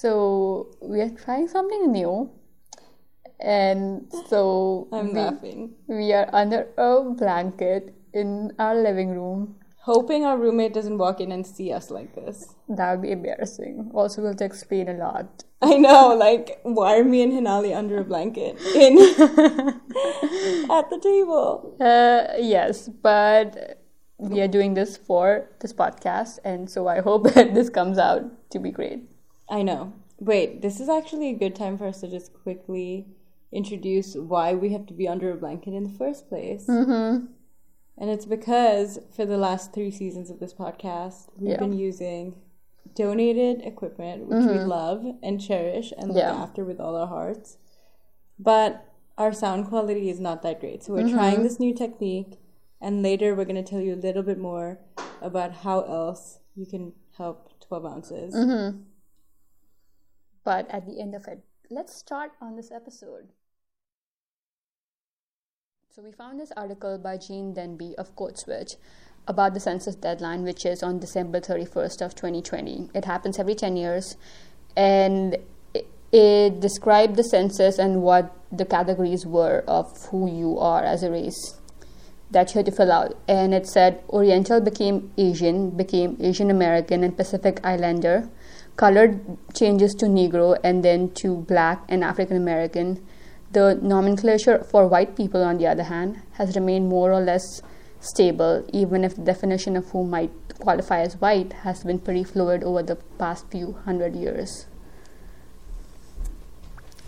So we are trying something new. And so I'm we, laughing. we are under a blanket in our living room. Hoping our roommate doesn't walk in and see us like this. That would be embarrassing. Also, we'll have to explain a lot. I know, like, why are me and Hanali under a blanket in at the table? Uh, yes, but we are doing this for this podcast, and so I hope that this comes out to be great. I know. Wait, this is actually a good time for us to just quickly introduce why we have to be under a blanket in the first place. Mm-hmm. And it's because for the last three seasons of this podcast, we've Yeah. been using donated equipment, which we love and cherish and look Mm-hmm. Yeah. after with all our hearts. But our sound quality is not that great. So we're Mm-hmm. trying this new technique, and later we're going to tell you a little bit more about how else you can help 12 ounces. Mm-hmm. But at the end of it, let's start on this episode. So we found this article by Gene Demby of Code Switch about the census deadline, which is on December 31st of 2020. It happens every 10 years, and it, it described the census and what the categories were of who you are as a race that you had to fill out. And it said Oriental became Asian, became Asian American and Pacific Islander. Colored changes to Negro and then to Black and African American. The nomenclature for white people, on the other hand, has remained more or less stable, even if the definition of who might qualify as white has been pretty fluid over the past few hundred years.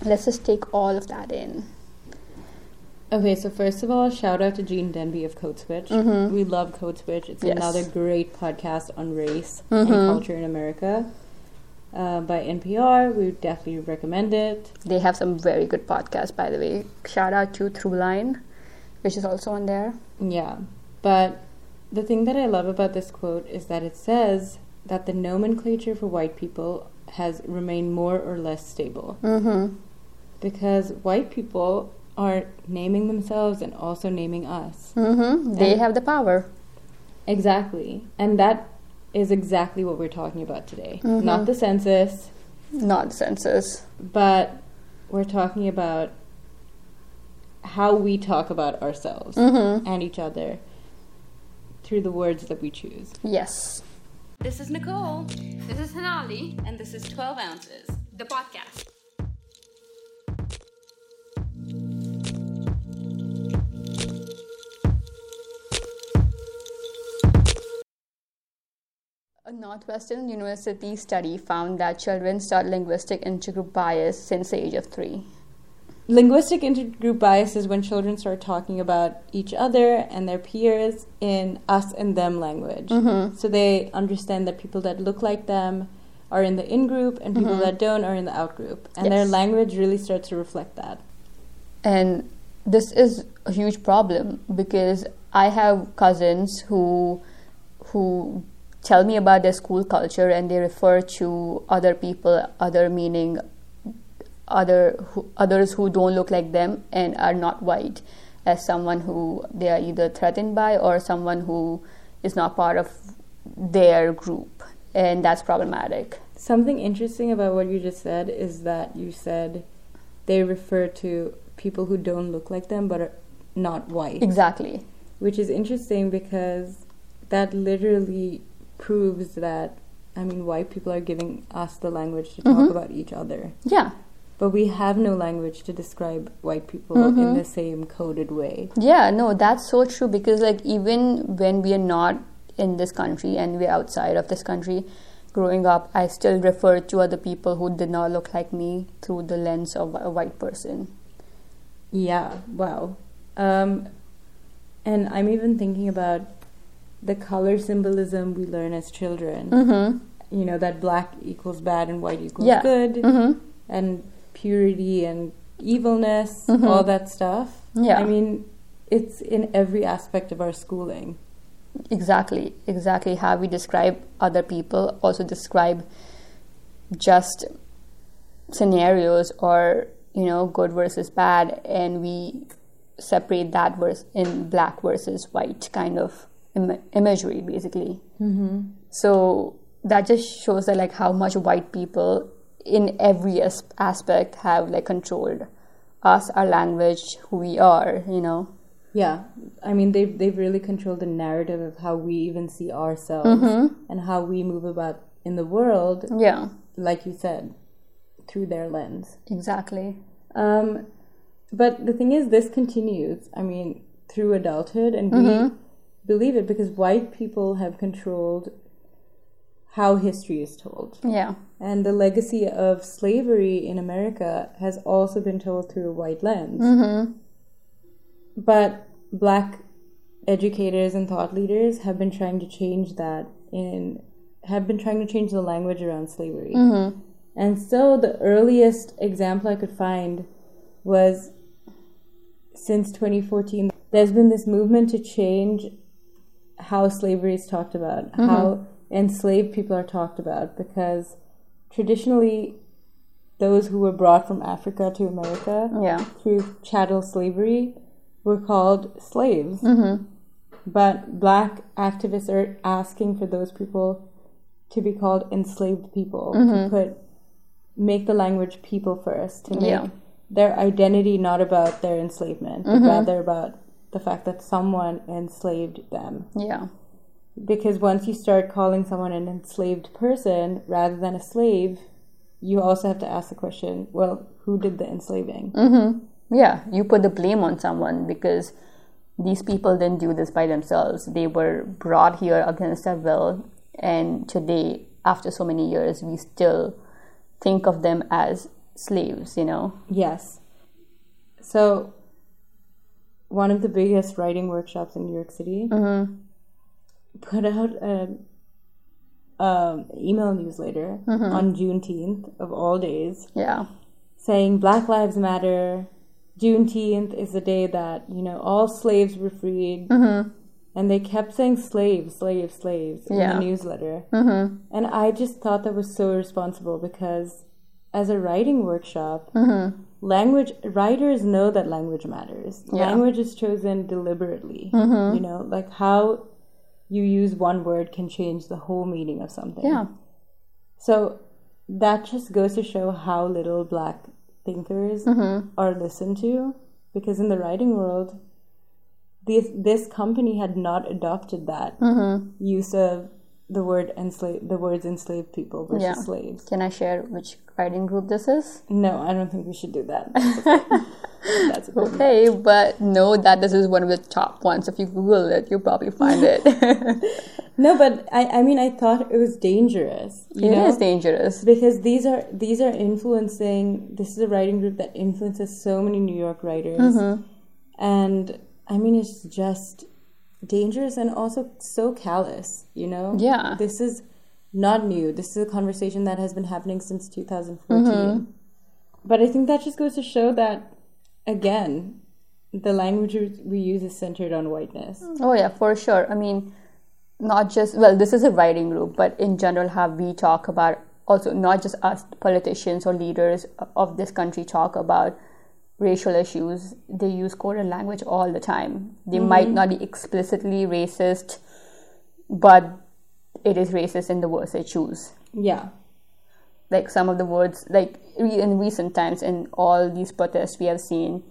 Let's just take all of that in. Okay, so first of all, shout out to Gene Demby of Code Switch. Mm-hmm. We love Code Switch. It's Yes. another great podcast on race and mm-hmm. culture in America uh, by NPR. We would definitely recommend it. They have some very good podcasts, by the way. Shout out to Throughline, which is also on there. Yeah, but the thing that I love about this quote is that it says that the nomenclature for white people has remained more or less stable Mm-hmm. because white people are naming themselves and also naming us. Mm-hmm. They And- have the power. Exactly. And that is exactly what we're talking about today. Mhm. Not the census, Not the census. but we're talking about how we talk about ourselves Mm-hmm. and each other through the words that we choose. Yes. This is Nicole, This is Hanali, and this is 12 Ounces. the podcast. Northwestern University study found that children start linguistic intergroup bias since the age of three. Linguistic intergroup bias is when children start talking about each other and their peers in us and them language. Mm-hmm. So they understand that people that look like them are in the in group and people Mhm. that don't are in the out group. And their language really starts to reflect that. And this is a huge problem because I have cousins who who tell me about their school culture and they refer to other people, other meaning other who, others who don't look like them and are not white as someone who they are either threatened by or someone who is not part of their group and that's problematic. Something interesting about what you just said is that you said they refer to people who don't look like them but are not white. Exactly. which is interesting because that literally proves that I mean white people are giving us the language to talk Mhm. about each other, Yeah. but we have no language to describe white people Mhm. in the same coded way. Yeah, no, that's so true because like even when we are not in this country and we're outside of this country, growing up, I still refer to other people who did not look like me through the lens of a white person. Yeah, wow. Um, and I'm even thinking about the color symbolism we learn as children. Mm-hmm. You know that black equals bad and white equals Yeah. good, Mm-hmm. and purity and evilness, Mhm. all that stuff. Yeah. I mean, it's in every aspect of our schooling. Exactly, exactly how we describe other people, also describe just scenarios or you know good versus bad, and we separate that verse in black versus white kind of Im- imagery, basically. Mm-hmm. So that just shows that like how much white people in every as- aspect have like controlled us, our language, who we are. You know. Yeah, I mean they've they've really controlled the narrative of how we even see ourselves Mm-hmm. and how we move about in the world. Yeah. Like you said, through their lens. Exactly. Um, but the thing is, this continues. I mean, through adulthood, and we Mm-hmm. Believe it because white people have controlled how history is told. Yeah. And the legacy of slavery in America has also been told through a white lens. Mm-hmm. But black educators and thought leaders have been trying to change that in have been trying to change the language around slavery. Mm-hmm. And so the earliest example I could find was since 2014 there's been this movement to change how slavery is talked about, mm-hmm. how enslaved people are talked about because traditionally those who were brought from Africa to America Yeah. through chattel slavery were called slaves. Mm-hmm. But black activists are asking for those people to be called enslaved people, to mm-hmm. put make the language people first, to make Yeah. their identity not about their enslavement, but rather about the fact that someone enslaved them. Yeah. Because once you start calling someone an enslaved person rather than a slave, you also have to ask the question, well, who did the enslaving? Mm-hmm. Yeah. You put the blame on someone because these people didn't do this by themselves. They were brought here against their will, and today, after so many years, we still think of them as slaves. You know. Yes. So, one of the biggest writing workshops in New York City mm-hmm. put out an um, email newsletter mm-hmm. on Juneteenth of all days Yeah. saying Black Lives Matter. Juneteenth is the day that, you know, all slaves were freed. Mm-hmm. And they kept saying slaves, slaves, slaves in Yeah. the newsletter. And I just thought that was so irresponsible because as a writing workshop, language writers know that language matters. Yeah. Language is chosen deliberately. Mm-hmm. You know, like how you use one word can change the whole meaning of something. Yeah. So that just goes to show how little black thinkers mm-hmm. are listened to because in the writing world this this company had not adopted that mm-hmm. use of the word enslave the words enslaved people versus Yeah. slaves. Can I share which writing group this is? No, I don't think we should do that. That's okay. Okay. But know that this is one of the top ones. If you Google it, you'll probably find it. No, but I, I mean I thought it was dangerous. You It know? is dangerous. because these are these are influencing this is a writing group that influences so many New York writers Mm-hmm. and I mean it's just dangerous and also so callous you know Yeah. this is not new this is a conversation that has been happening since 2014 Mm-hmm. but I think that just goes to show that again the language we use is centered on whiteness Oh yeah, for sure. I mean, not just well, this is a writing group, but in general, how we talk about also not just us politicians or leaders of this country talk about racial issues. They use coded language all the time. They mm-hmm. might not be explicitly racist, but it is racist in the words they choose. yeah like some of the words like re- in recent times in all these protests we have seen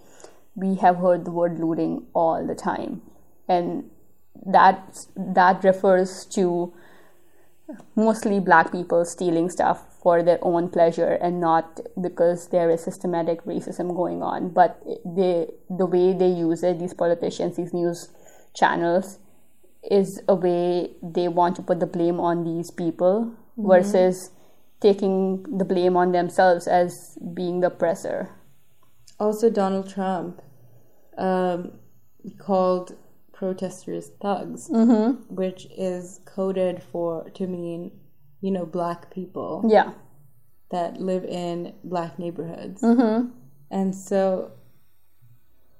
we have heard the word looting all the time and that that refers to mostly black people stealing stuff for their own pleasure and not because there is systematic racism going on. But they the way they use it these politicians these news channels is a way they want to put the blame on these people versus taking the blame on themselves as being the oppressor. Also, Donald Trump um, called protesters thugs, which is coded for to mean, you know, black people Yeah. that live in black neighborhoods. Mm-hmm. And so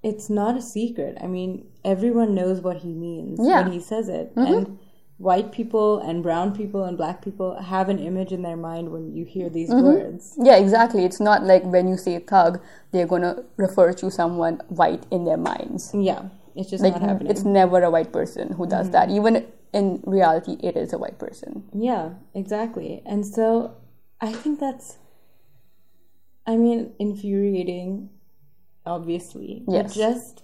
it's not a secret. I mean, everyone knows what he means Yeah. when he says it. Mm-hmm. And white people and brown people and black people have an image in their mind when you hear these mm-hmm. words. Yeah, exactly. It's not like when you say thug, they're gonna refer to someone white in their minds. Yeah, it's just Like not happening. it's never a white person who does mm-hmm. that. Even in reality, it is a white person. Yeah, exactly. And so I think that's I mean, infuriating, obviously. But Yes. just,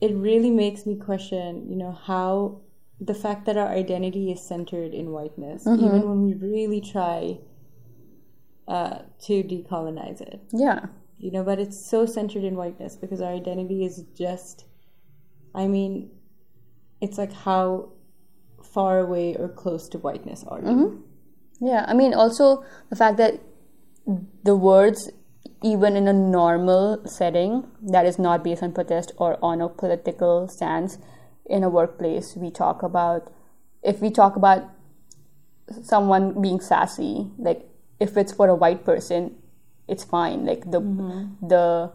it really makes me question, you know, how the fact that our identity is centered in whiteness, Mm-hmm. even when we really try uh, to decolonize it, Yeah. you know, but it's so centered in whiteness because our identity is just, I mean, it's like how far away or close to whiteness are you? Mm-hmm. Yeah, I mean, also the fact that the words, even in a normal setting that is not based on protest or on a political stance in a workplace, we talk about, if we talk about someone being sassy, like if it's for a white person, it's fine. Like the the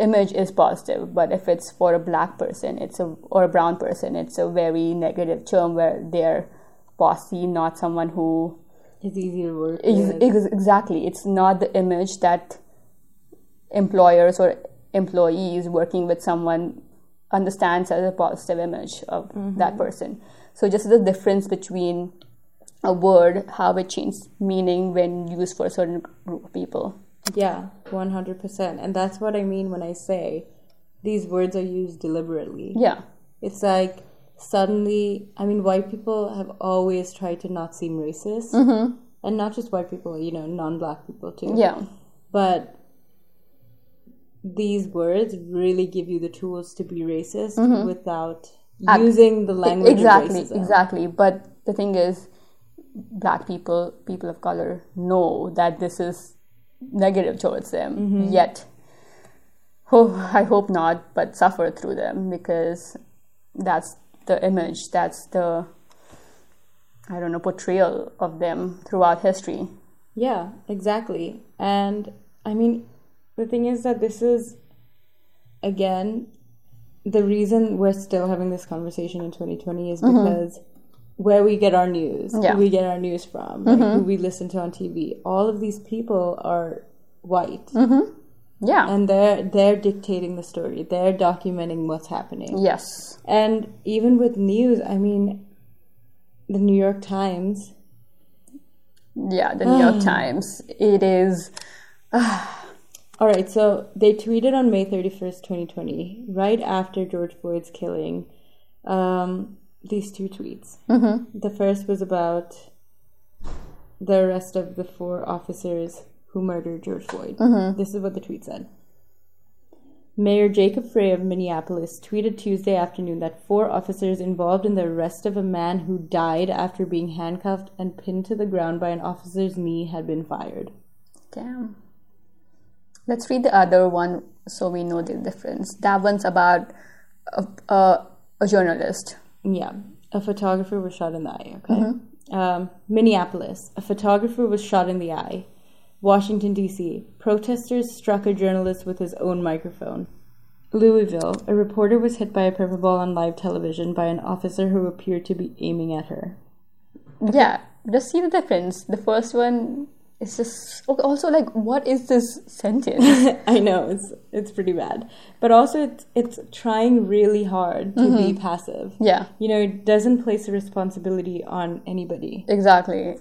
image is positive, but if it's for a black person, it's a or a brown person, it's a very negative term where they're bossy, not someone who It's easy to work Ex- exactly. It's not the image that employers or employees working with someone understands as a positive image of mm-hmm. that person. So just the difference between a word, how it changes meaning when used for a certain group of people. Yeah, 100%. And that's what I mean when I say these words are used deliberately. Yeah. It's like suddenly, I mean, white people have always tried to not seem racist. Mm-hmm. And not just white people, you know, non black people too. Yeah. But these words really give you the tools to be racist mm-hmm. without Ac- using the language exactly, exactly. But the thing is, black people, people of color, know that this is negative towards them. Mm-hmm. Yet, oh, I hope not, but suffer through them because that's the image, that's the I don't know portrayal of them throughout history. Yeah, exactly. And I mean, the thing is that this is, again, the reason we're still having this conversation in 2020 is because where we get our news, Mm-hmm. Yeah. Mm-hmm. who we get our news from, like who we listen to on TV, all of these people are white. Mm-hmm. Yeah. And they're they're dictating the story. They're documenting what's happening. yes. And even with news, I mean, the New York Times, Yeah. The New York Times. It is. All right, so they tweeted on May 31st, 2020, right after George Floyd's killing, um, these two tweets. Mm-hmm. The first was about the arrest of the four officers who murdered George Floyd. This is what the tweet said. Mayor Jacob Frey of Minneapolis tweeted Tuesday afternoon that four officers involved in the arrest of a man who died after being handcuffed and pinned to the ground by an officer's knee had been fired. Damn. Let's read the other one so we know the difference. That one's about a, a, a journalist. Yeah, a photographer was shot in the eye. Okay. Um, Minneapolis, a photographer was shot in the eye. Washington D.C. Protesters struck a journalist with his own microphone. Louisville, a reporter was hit by a purple ball on live television by an officer who appeared to be aiming at her. Yeah, just see the difference. The first one is just also like, what is this sentence? I know it's it's pretty bad, but also it's it's trying really hard to be mm-hmm. passive. yeah, You know, it doesn't place a responsibility on anybody. exactly.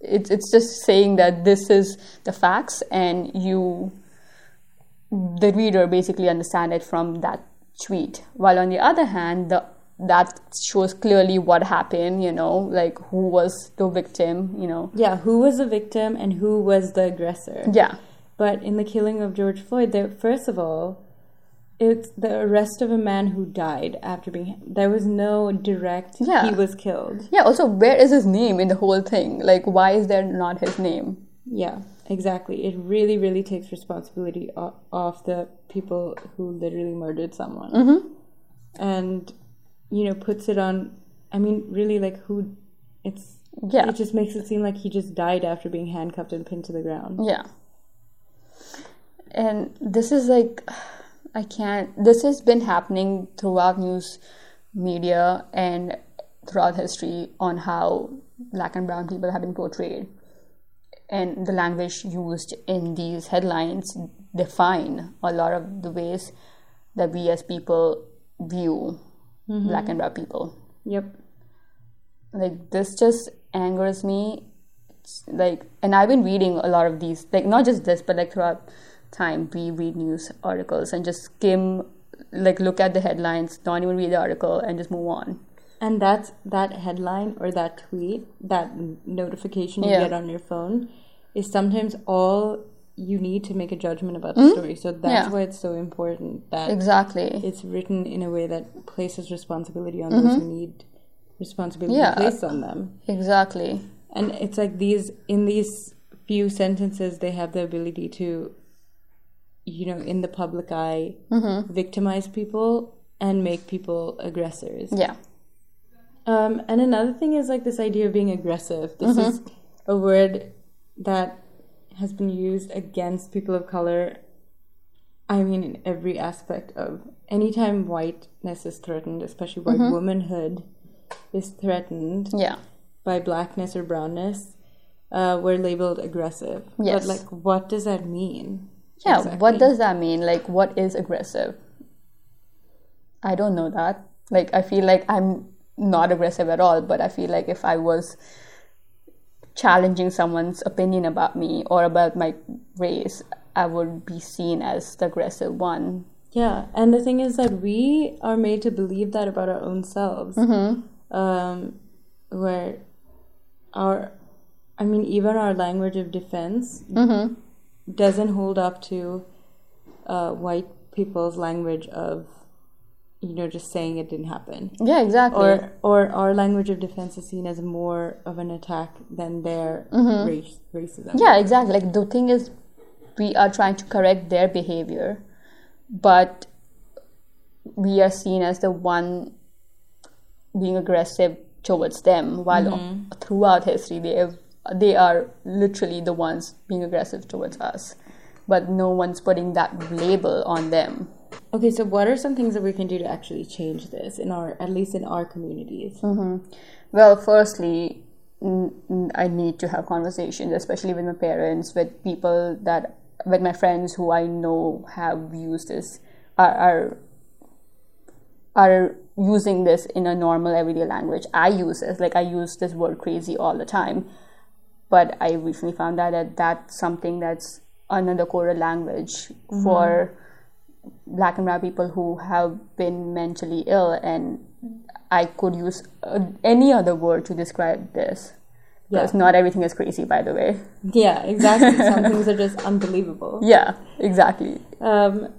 It's it's just saying that this is the facts, and you, the reader, basically understand it from that tweet. While on the other hand, the that shows clearly what happened. You know, like who was the victim. You know, Yeah, who was the victim and who was the aggressor? yeah, But in the killing of George Floyd, there first of all, it's the arrest of a man who died after being. There was no direct. Yeah. he was killed. yeah. Also, where is his name in the whole thing? Like, why is there not his name? Yeah, exactly. It really, really takes responsibility off the people who literally murdered someone, Mm-hmm. and you know puts it on. I mean, really, like who? It's Yeah. It just makes it seem like he just died after being handcuffed and pinned to the ground. Yeah. And this is like, I can't, this has been happening throughout news media and throughout history on how black and brown people have been portrayed. And the language used in these headlines define a lot of the ways that we as people view Mm-hmm. black and brown people Yep. like this just angers me like and i've been reading a lot of these like not just this but like throughout time we read news articles and just skim like look at the headlines don't even read the article and just move on And that's that headline or that tweet, that notification you Yeah. get on your phone, is sometimes all you need to make a judgment about the story. So that's? Yeah. why it's so important that exactly it's written in a way that places responsibility on those who need responsibility Mm-hmm. Yeah. placed on them. exactly And it's like these in these few sentences they have the ability to you know, in the public eye Mm-hmm. victimize people and make people aggressors. yeah Um, and another thing is like this idea of being aggressive. This Mm-hmm. is a word that has been used against people of color. I mean, in every aspect of anytime whiteness is threatened, especially white Mm-hmm. womanhood is threatened yeah by blackness or brownness, uh, we're labeled aggressive. Yes. But like, what does that mean? Yeah, exactly? what does that mean? Like, what is aggressive? I don't know that. Like, I feel like I'm not aggressive at all, but I feel like if I was challenging someone's opinion about me or about my race, I would be seen as the aggressive one. Yeah, and the thing is that we are made to believe that about our own selves. Um, where our, I mean, even our language of defense doesn't hold up to uh, white people's language of, you know, just saying it didn't happen. Yeah, exactly. Or, or our language of defense is seen as more of an attack than their mm-hmm. race, racism. Yeah, exactly. Like the thing is, we are trying to correct their behavior, but we are seen as the one being aggressive towards them. While mm-hmm. throughout history, they have, they are literally the ones being aggressive towards us, but no one's putting that label on them. Okay, so what are some things that we can do to actually change this in our, at least in our communities? Mm-hmm. Well, firstly, I need to have conversations, especially with my parents, with people that, with my friends who I know have used this, are are, are using this in a normal everyday language. I use this, like I use this word crazy all the time, but I recently found out that that's something that's another core language mm-hmm. for black and brown people who have been mentally ill and i could use uh, any other word to describe this. Because not everything is crazy by the way. Yeah, exactly. Some things are just unbelievable. yeah exactly. Um,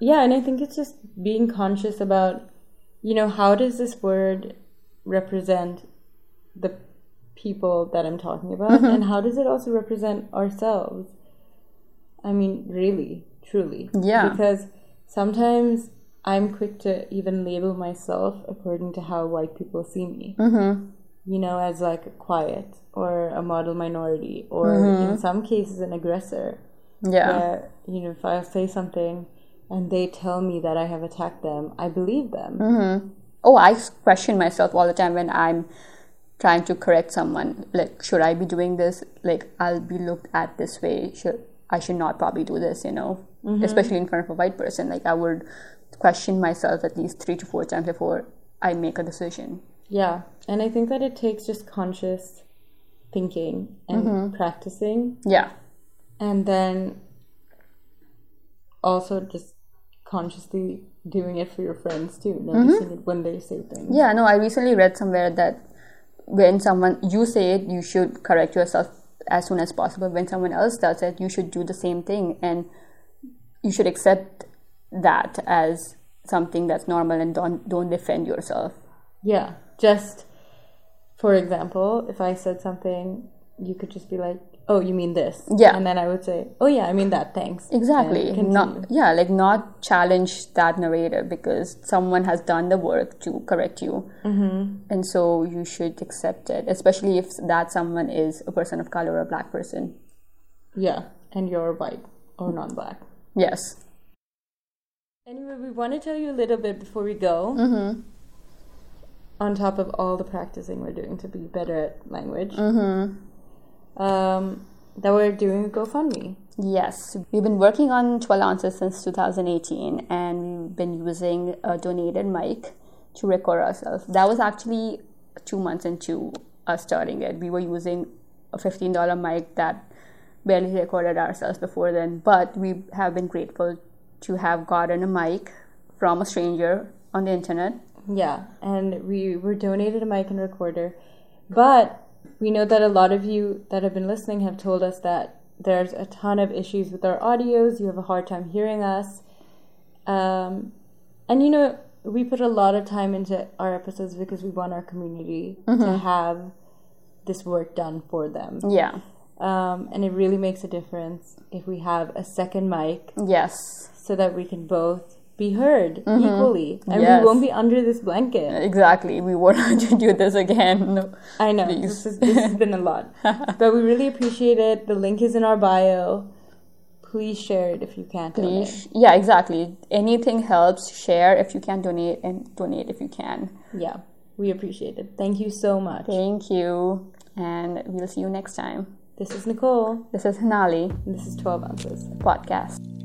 yeah, and I think it's just being conscious about, you know, how does this word represent the people that I'm talking about, and how does it also represent ourselves? I mean, really, truly. Yeah. Because sometimes I'm quick to even label myself according to how white people see me. Mm-hmm. You know, as like quiet or a model minority, or in some cases, an aggressor yeah where you know if I say something and they tell me that I have attacked them, I believe them. oh i question myself all the time when i'm trying to correct someone like should i be doing this like i'll be looked at this way should i should not probably do this you know Mm-hmm. especially in front of a white person like i would question myself at least three to four times before i make a decision. Yeah, and I think that it takes just conscious thinking and mm-hmm. practicing, yeah. And then also just consciously doing it for your friends too, noticing mm-hmm. it when they say things. Yeah, no, I recently read somewhere that when someone you say it, you should correct yourself as soon as possible. When someone else does it, you should do the same thing. And you should accept that as something that's normal and don't don't defend yourself. Yeah, just for example, if I said something, you could just be like, "Oh, you mean this?" Yeah. and then I would say, "Oh yeah, I mean that. Thanks." Exactly. Not yeah, like not challenge that narrator because someone has done the work to correct you, mm-hmm. and so you should accept it, especially if that someone is a person of color or a black person. Yeah, and you're white or non-black. Yes. Anyway, we want to tell you a little bit before we go. Mm-hmm. On top of all the practicing we're doing to be better at language, Mm-hmm. um, that we're doing a GoFundMe. Yes, we've been working on 12 ounces since 2018 and we've been using a donated mic to record ourselves. That was actually two months into us starting it. We were using a $15 mic that barely recorded ourselves before then. But we have been grateful to have gotten a mic from a stranger on the internet. Yeah, and we were donated a mic and recorder. But we know that a lot of you that have been listening have told us that there's a ton of issues with our audios. You have a hard time hearing us. Um, and you know, we put a lot of time into our episodes because we want our community to have this work done for them. Yeah. Um, and it really makes a difference if we have a second mic Yes. so that we can both be heard equally and Yes. we won't be under this blanket. Exactly. We won't have to do this again. I know Please. this, is, this has been a lot, but we really appreciate it. The link is in our bio. Please share it if you can't. donate. Please. Yeah, exactly. Anything helps. Share if you can donate and donate if you can. Yeah, we appreciate it. Thank you so much. Thank you. And we'll see you next time. This is Nicole. This is Hanali this is 12 ounces. Podcast.